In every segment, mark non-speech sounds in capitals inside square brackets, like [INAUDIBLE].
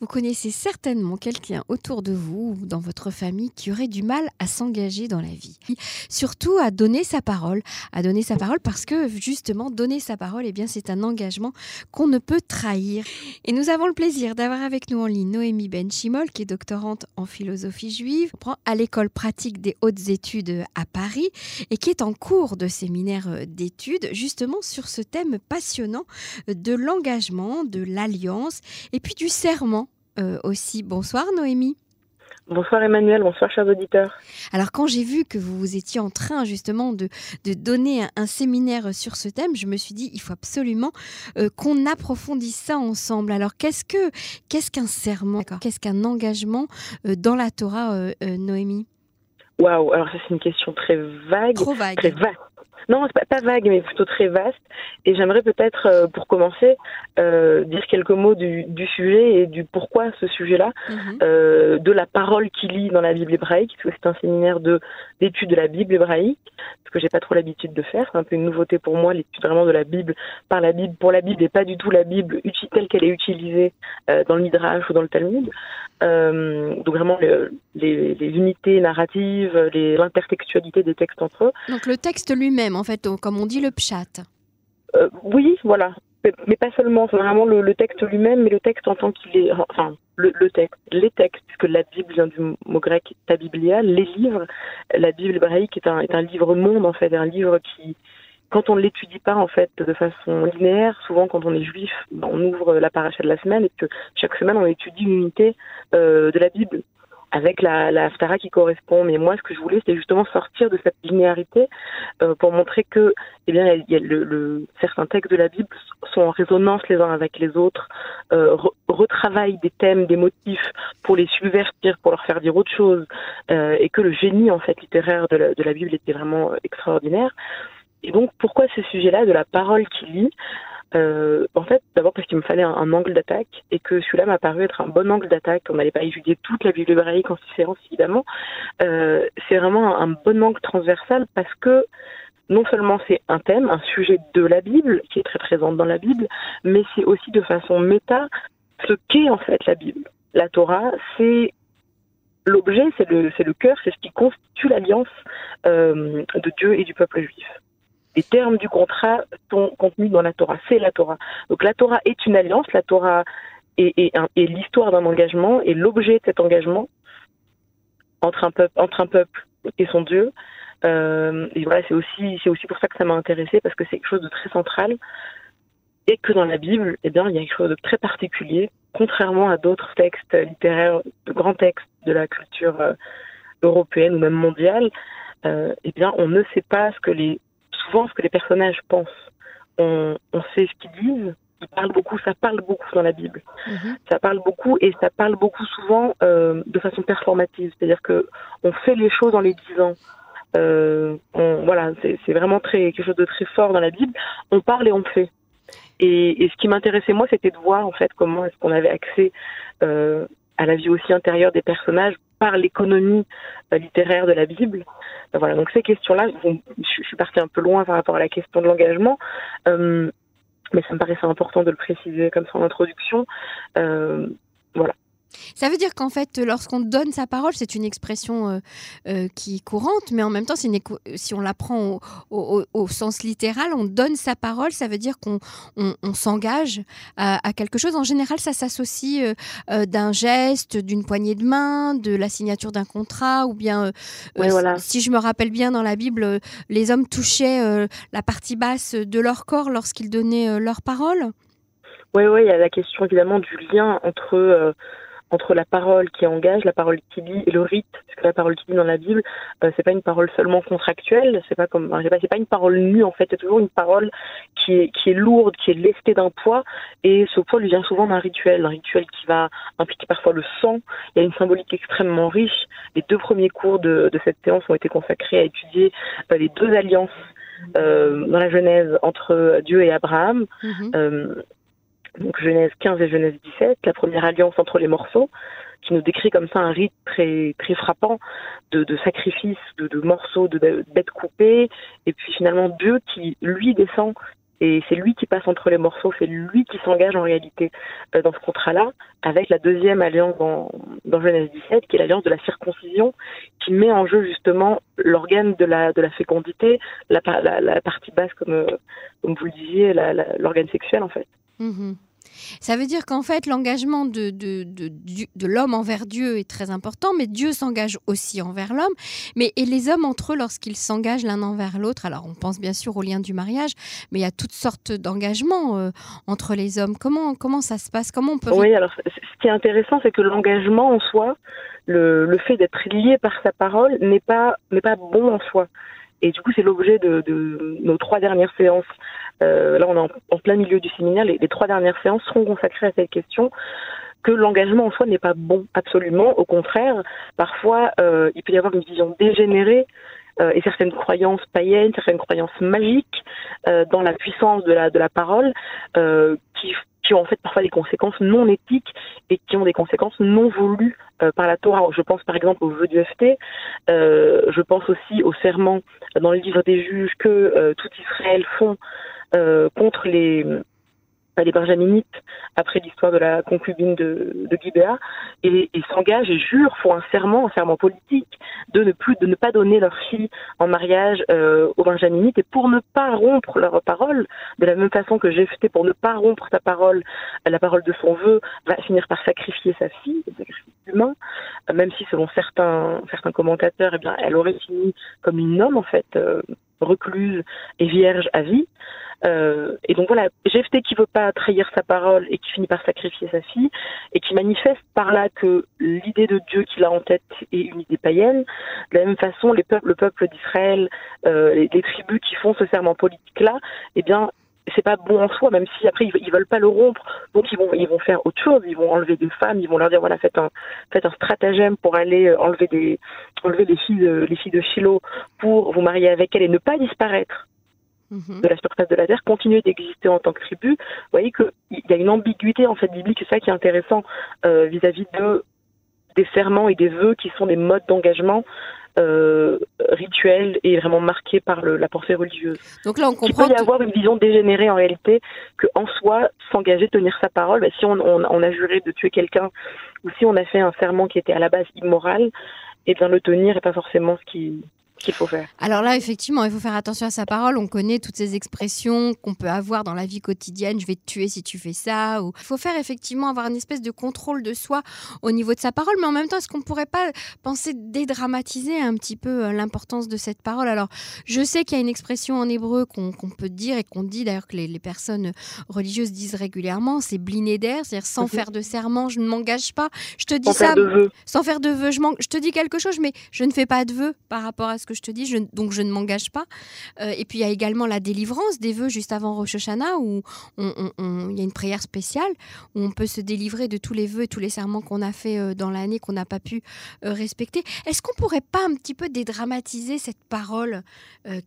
Vous connaissez certainement quelqu'un autour de vous ou dans votre famille qui aurait du mal à s'engager dans la vie. Surtout à donner sa parole, à donner sa parole parce que justement donner sa parole, eh bien c'est un engagement qu'on ne peut trahir. Et nous avons le plaisir d'avoir avec nous en ligne Noémie Benchimol qui est doctorante en philosophie juive, à l'école pratique des hautes études à Paris et qui est en cours de séminaire d'études justement sur ce thème passionnant de l'engagement, de l'alliance et puis du serment euh, aussi. Bonsoir Noémie. Bonsoir Emmanuel, bonsoir chers auditeurs. Alors quand j'ai vu que vous étiez en train justement de, de donner un, séminaire sur ce thème, je me suis dit il faut absolument euh, qu'on approfondisse ça ensemble. Alors qu'est-ce que qu'est-ce qu'un serment Qu'est-ce qu'un engagement euh, dans la Torah, Noémie? Waouh, alors ça c'est une question très vague, Trop vague. très vaste. Non, c'est pas, vague, mais plutôt très vaste. Et j'aimerais peut-être, euh, pour commencer, euh, dire quelques mots du, du, sujet et du pourquoi ce sujet-là, mhm. euh, de la parole qui lit dans la Bible hébraïque, parce que c'est un séminaire de d'études de la Bible hébraïque, ce que j'ai pas trop l'habitude de faire. C'est un peu une nouveauté pour moi, l'étude vraiment de la Bible par la Bible, pour la Bible, et pas du tout la Bible telle qu'elle est utilisée dans l'Hydrage ou dans le Talmud. Donc vraiment les, les, unités narratives, l'intertextualité des textes entre eux. Donc le texte lui-même, en fait, comme on dit le pshat. Euh, oui, voilà. Mais, pas seulement, c'est vraiment le, texte lui-même, mais le texte en tant qu'il est, enfin, le, texte, les textes, puisque la Bible vient du mot grec tabiblia, les livres, la Bible hébraïque est un, livre monde, en fait, un livre qui, quand on ne l'étudie pas en fait de façon linéaire, souvent quand on est juif, on ouvre la paracha de la semaine et que chaque semaine on étudie une unité euh, de la Bible avec la, la Haftara qui correspond. Mais moi, ce que je voulais, c'était justement sortir de cette linéarité euh, pour montrer que, eh bien, il y a le, le, certains textes de la Bible sont en résonance les uns avec les autres, euh, retravaillent des thèmes, des motifs pour les subvertir, pour leur faire dire autre chose, euh, et que le génie en fait littéraire de la, de la Bible était vraiment extraordinaire. Et donc, pourquoi ce sujet-là de la parole qui lit? Euh, en fait, d'abord parce qu'il me fallait un, angle d'attaque et que celui-là m'a paru être un bon angle d'attaque. On n'allait pas étudier toute la Bible hébraïque en différence, évidemment. Euh, c'est vraiment un, bon angle transversal parce que non seulement c'est un thème, un sujet de la Bible qui est très présent dans la Bible, mais c'est aussi de façon méta ce qu'est en fait la Bible. La Torah, c'est l'objet, c'est le, cœur, c'est ce qui constitue l'alliance euh, de Dieu et du peuple juif les termes du contrat sont contenus dans la Torah. C'est la Torah. Donc la Torah est une alliance, la Torah est, l'histoire d'un engagement et l'objet de cet engagement entre un peuple, et son Dieu. Euh, et voilà, c'est aussi, c'est aussi pour ça que ça m'a intéressé parce que c'est quelque chose de très central et que dans la Bible, eh bien, il y a quelque chose de très particulier, contrairement à d'autres textes littéraires, de grands textes de la culture euh, européenne ou même mondiale. Euh, eh bien, on ne sait pas ce que les souvent ce que les personnages pensent. On, sait ce qu'ils disent, ils parlent beaucoup, ça parle beaucoup dans la Bible. Mhm. Ça parle beaucoup et ça parle beaucoup souvent euh, de façon performative, c'est-à-dire que on fait les choses en les disant. Euh, voilà, c'est vraiment très quelque chose de très fort dans la Bible. On parle et on fait. Et, ce qui m'intéressait moi, c'était de voir en fait comment est-ce qu'on avait accès euh, à la vie aussi intérieure des personnages par l'économie euh, littéraire de la Bible. Euh, voilà, donc ces questions-là, je, suis partie un peu loin par rapport à la question de l'engagement, euh, mais ça me paraissait important de le préciser comme ça en introduction. voilà. Ça veut dire qu'en fait, lorsqu'on donne sa parole, c'est une expression euh, euh, qui est courante, mais en même temps, si on la prend au, sens littéral, on donne sa parole, ça veut dire qu'on s'engage à, quelque chose. En général, ça s'associe euh, d'un geste, d'une poignée de main, de la signature d'un contrat, ou bien, si je me rappelle bien dans la Bible, les hommes touchaient la partie basse de leur corps lorsqu'ils donnaient leur parole. Oui, oui, il y a la question évidemment du lien entre entre la parole qui engage, la parole qui lit et le rite, parce que la parole qui lit dans la Bible, euh, c'est pas une parole seulement contractuelle, c'est pas comme, c'est pas, pas une parole nue en fait, c'est toujours une parole qui est qui est lourde, qui est lestée d'un poids, et ce poids lui vient souvent d'un rituel, un rituel qui va impliquer parfois le sang. Il y a une symbolique extrêmement riche. Les deux premiers cours de, de cette séance ont été consacrés à étudier euh, les deux alliances euh, dans la Genèse entre Dieu et Abraham. Mm-hmm. euh, donc Genèse 15 et Genèse 17, la première alliance entre les morceaux, qui nous décrit comme ça un rite très très frappant de, de sacrifice, de, de morceaux de, bêtes coupées, et puis finalement Dieu qui lui descend Et c'est lui qui passe entre les morceaux, c'est lui qui s'engage en réalité euh, dans ce contrat-là, avec la deuxième alliance dans, dans Genèse 17, qui est l'alliance de la circoncision, qui met en jeu justement l'organe de la, de la fécondité, la, la, partie basse, comme, comme vous le disiez, l'organe sexuel en fait. Mm-hmm. Ça veut dire qu'en fait, l'engagement de, de, de, l'homme envers Dieu est très important, mais Dieu s'engage aussi envers l'homme. Mais et les hommes entre eux, lorsqu'ils s'engagent l'un envers l'autre, alors on pense bien sûr au lien du mariage, mais il y a toutes sortes d'engagements euh, entre les hommes. Comment, comment ça se passe? Comment on peut... Oui, alors ce qui est intéressant, c'est que l'engagement en soi, le, le fait d'être lié par sa parole n'est pas, n'est pas bon en soi. Et du coup, c'est l'objet de, nos trois dernières séances euh, là on est en, plein milieu du séminaire, les, trois dernières séances seront consacrées à cette question que l'engagement en soi n'est pas bon absolument. Au contraire, parfois euh, il peut y avoir une vision dégénérée euh, et certaines croyances païennes, certaines croyances magiques dans la puissance de la de la parole qui qui ont en fait parfois des conséquences non éthiques et qui ont des conséquences non voulues par la Torah. Je pense par exemple au vœu du FT, je pense aussi au serment dans le livre des juges que tout Israël font euh, contre les les Benjaminites après l'histoire de la concubine de, de Gibéa et, et s'engagent et jurent, font un serment, un serment politique de ne plus de ne pas donner leur fille en mariage euh, aux Benjaminites et pour ne pas rompre leur parole, de la même façon que Jephthé pour ne pas rompre sa parole, la parole de son vœu, va finir par sacrifier sa fille, sacrifice humain, même si selon certains certains commentateurs, eh bien elle aurait fini comme une homme en fait. Euh, recluse et vierge à vie. Euh, et donc voilà, Jephthé qui veut pas trahir sa parole et qui finit par sacrifier sa fille et qui manifeste par là que l'idée de Dieu qu'il a en tête est une idée païenne. De la même façon, les peuples, le peuple d'Israël, euh, les, les, tribus qui font ce serment politique-là, eh bien, c'est pas bon en soi, même si après ils, veulent pas le rompre, donc ils vont ils vont faire autre chose, ils vont enlever des femmes, ils vont leur dire voilà faites un faites un stratagème pour aller euh, enlever des enlever les filles de, les filles de Shiloh pour vous marier avec elles et ne pas disparaître mhm. de la surface de la terre, continuer d'exister en tant que tribu. Vous voyez qu'il y a une ambiguïté en fait biblique, c'est ça qui est intéressant euh, vis-à-vis de des serments et des vœux qui sont des modes d'engagement euh, rituel et vraiment marqué par le, la pensée religieuse. Donc là, on comprend. Il peut y avoir une vision dégénérée en réalité que en soi, s'engager, tenir sa parole, bah, si on, on, on, a juré de tuer quelqu'un ou si on a fait un serment qui était à la base immoral, et eh bien le tenir n'est pas forcément ce qui qu'il faut faire. Alors là, effectivement, il faut faire attention à sa parole. On connaît toutes ces expressions qu'on peut avoir dans la vie quotidienne. Je vais te tuer si tu fais ça. Ou... Il faut faire effectivement avoir une espèce de contrôle de soi au niveau de sa parole. Mais en même temps, est-ce qu'on ne pourrait pas penser dédramatiser un petit peu euh, l'importance de cette parole? Alors, je sais qu'il y a une expression en hébreu qu'on peut dire et qu'on dit d'ailleurs que les, personnes religieuses disent régulièrement, c'est blinéder, c'est-à-dire sans mhm. faire de serment, je ne m'engage pas. Je te dis sans ça faire de vœux. sans faire de vœux. Je, je te dis quelque chose, mais je ne fais pas de vœux par rapport à ce que je te dis, donc je ne m'engage pas. Euh, et puis il y a également la délivrance des vœux juste avant Rosh Hashanah, où il y a une prière spéciale, où on peut se délivrer de tous les vœux et tous les serments qu'on a fait euh, dans l'année qu'on n'a pas pu euh, respecter. Est-ce qu'on pourrait pas un petit peu dédramatiser cette parole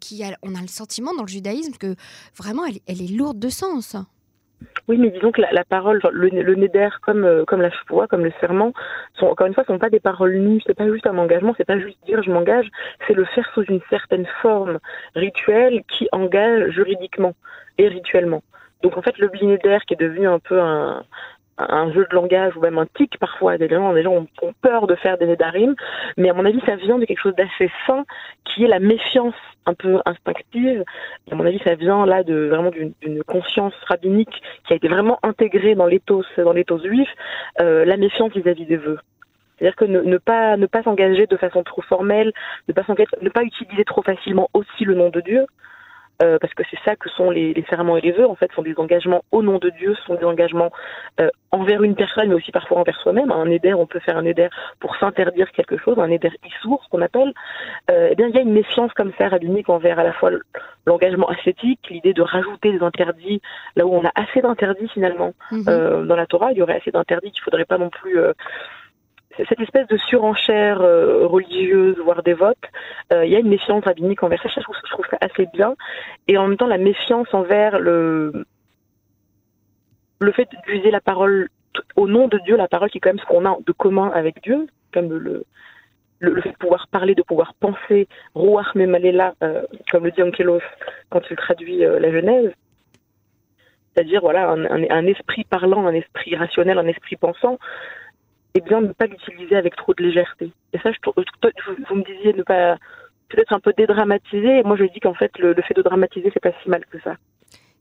qui, a, on a le sentiment dans le judaïsme que vraiment elle est lourde de sens? Oui, mais disons que la, parole, le, neder comme euh, comme la foi, comme le serment, sont encore une fois, sont pas des paroles nues. C'est pas juste un engagement, c'est pas juste dire je m'engage, c'est le faire sous une certaine forme rituelle qui engage juridiquement et rituellement. Donc en fait, le neder qui est devenu un peu un, un jeu de langage ou même un tic parfois. Des gens, des gens ont, peur de faire des nédarim, mais à mon avis, ça vient de quelque chose d'assez sain, qui est la méfiance un peu instinctive. Et à mon avis, ça vient là de vraiment d'une conscience rabbinique qui a été vraiment intégrée dans l'éthos, dans l'éthos juif, euh, la méfiance vis-à-vis des vœux. C'est-à-dire que ne, ne, pas ne pas s'engager de façon trop formelle, ne pas ne pas utiliser trop facilement aussi le nom de Dieu, euh, parce que c'est ça que sont les, les, serments et les vœux, en fait, sont des engagements au nom de Dieu, sont des engagements euh, envers une personne, mais aussi parfois envers soi-même. Un éder, on peut faire un éder pour s'interdire quelque chose, un éder issour, ce qu'on appelle. Euh, eh bien, il y a une méfiance comme ça rabbinique envers à la fois l'engagement ascétique, l'idée de rajouter des interdits là où on a assez d'interdits finalement. Euh, dans la Torah, il y aurait assez d'interdits qu'il faudrait pas non plus euh, cette espèce de surenchère euh, religieuse, voire dévote, euh, il y a une méfiance rabbinique envers ça. Je trouve, ça assez bien. Et en même temps, la méfiance envers le, le fait d'user la parole au nom de Dieu, la parole qui est quand même ce qu'on a de commun avec Dieu, comme le, le, fait de pouvoir parler, de pouvoir penser, rouar memalela, euh, comme le dit Ankelos quand il traduit la Genèse. c'est-à-dire voilà un, esprit parlant, un esprit rationnel, un esprit pensant, et bien ne pas l'utiliser avec trop de légèreté. Et ça, je, vous me disiez ne pas peut-être un peu dédramatiser. Et moi, je dis qu'en fait, le, le fait de dramatiser, c'est pas si mal que ça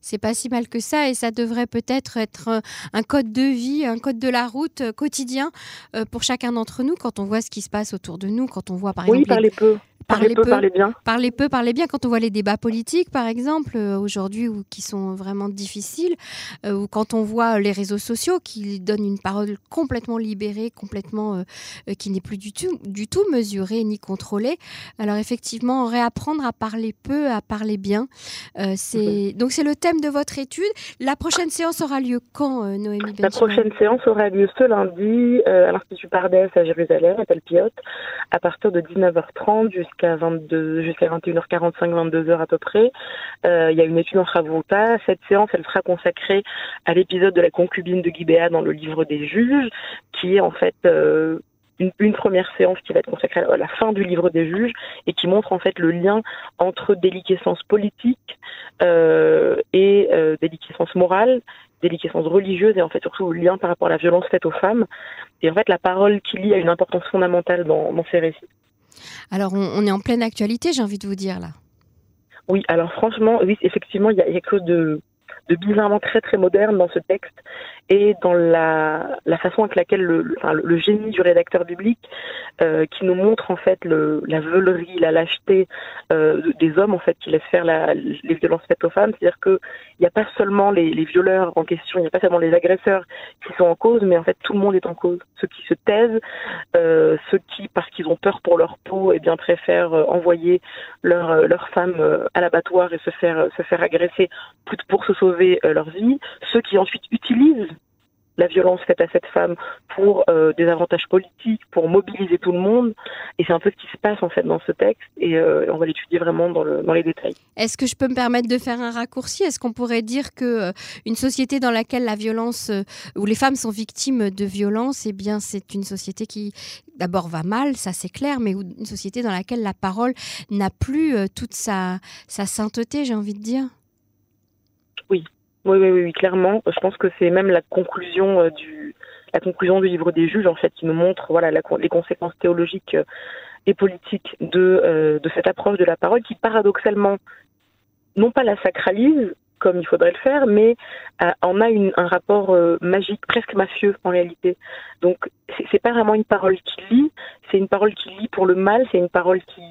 c'est pas si mal que ça et ça devrait peut-être être euh, un code de vie, un code de la route euh, quotidien euh, pour chacun d'entre nous quand on voit ce qui se passe autour de nous, quand on voit par exemple. Oui, peu. Parlez, peu, parlez bien. Parlez peu, parlez bien. Quand on voit les débats politiques, par exemple, euh, aujourd'hui, ou qui sont vraiment difficiles, euh, ou quand on voit les réseaux sociaux qui donnent une parole complètement libérée, complètement euh, qui n'est plus du tout, du tout mesurée ni contrôlée. Alors effectivement, réapprendre à parler peu, à parler bien. c'est donc c'est le thème de votre étude. La prochaine séance aura lieu quand, Noémie La prochaine séance aura lieu ce lundi à l'Institut Pardès à Jérusalem, à Talpiot, à partir de 19h30 jusqu'à jusqu'à 22, jusqu'à 21h45, 22h à peu près. Euh, il y a une étude en Ravuta. Cette séance, elle sera consacrée à l'épisode de la concubine de Guibéa dans le livre des juges, qui est en fait euh, une, première séance qui va être consacrée à la fin du livre des juges et qui montre en fait le lien entre déliquescence politique euh, et déliquescence morale, déliquescence religieuse et en fait surtout le lien par rapport à la violence faite aux femmes. Et en fait la parole qui lit a une importance fondamentale dans ces récits. Alors, on, est en pleine actualité, j'ai envie de vous dire là. Oui, alors franchement, oui, effectivement, il y a quelque chose de, de bizarrement très très moderne dans ce texte et dans la, façon avec laquelle le, génie du rédacteur biblique euh, qui nous montre en fait le, la veulerie, la lâcheté euh, des hommes en fait qui laissent faire la, les violences faites aux femmes, c'est-à-dire que il n'y a pas seulement les, violeurs en question, il n'y a pas seulement les agresseurs qui sont en cause, mais en fait tout le monde est en cause. Ceux qui se taisent, euh, ceux qui parce qu'ils ont peur pour leur peau, et eh bien préfèrent envoyer leur leur femme à l'abattoir et se faire se faire agresser pour se sauver leur vie, ceux qui ensuite utilisent la violence faite à cette femme pour euh, des avantages politiques, pour mobiliser tout le monde. Et c'est un peu ce qui se passe en fait dans ce texte et euh, on va l'étudier vraiment dans, le, dans, les détails. Est-ce que je peux me permettre de faire un raccourci? Est-ce qu'on pourrait dire que euh, une société dans laquelle la violence, où les femmes sont victimes de violence, eh bien c'est une société qui d'abord va mal, ça c'est clair, mais une société dans laquelle la parole n'a plus toute sa, sa sainteté, j'ai envie de dire? Oui, oui, oui, clairement. Je pense que c'est même la conclusion euh, du la conclusion du livre des juges en fait qui nous montre voilà les conséquences théologiques euh, et politiques de euh, de cette approche de la parole qui paradoxalement non pas la sacralise comme il faudrait le faire, mais en a une, un rapport magique, presque mafieux en réalité. Donc c'est pas vraiment une parole qui lit, c'est une parole qui lit pour le mal, c'est une parole qui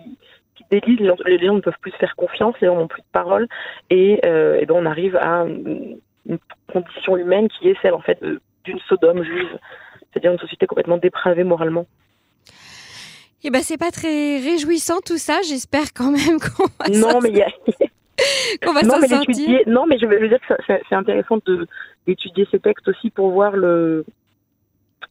les gens ne peuvent plus se faire confiance, les gens n'ont plus de parole, et, euh, et ben on arrive à une, condition humaine qui est celle en fait d'une Sodome juive, c'est-à-dire une société complètement dépravée moralement. Eh ben c'est pas très réjouissant tout ça. J'espère quand même [LAUGHS] qu'on va non mais il y a... [LAUGHS] qu'on va s'en sortir. Non mais je veux dire que c'est intéressant d'étudier ces textes aussi pour voir le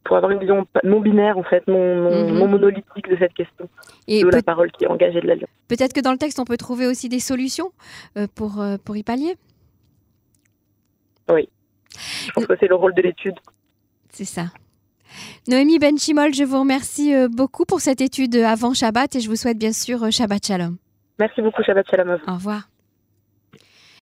pour avoir une vision non binaire en fait, non, mhm. monolithique de cette question, et de la parole qui est engagée de l'alliance. Peut-être que dans le texte on peut trouver aussi des solutions euh, pour, euh, pour y pallier. Oui, je pense que c'est le rôle de l'étude. C'est ça. Noémie Benchimol, je vous remercie euh, beaucoup pour cette étude avant Shabbat et je vous souhaite bien sûr Shabbat Shalom. Merci beaucoup, Shabbat Shalom. Au revoir.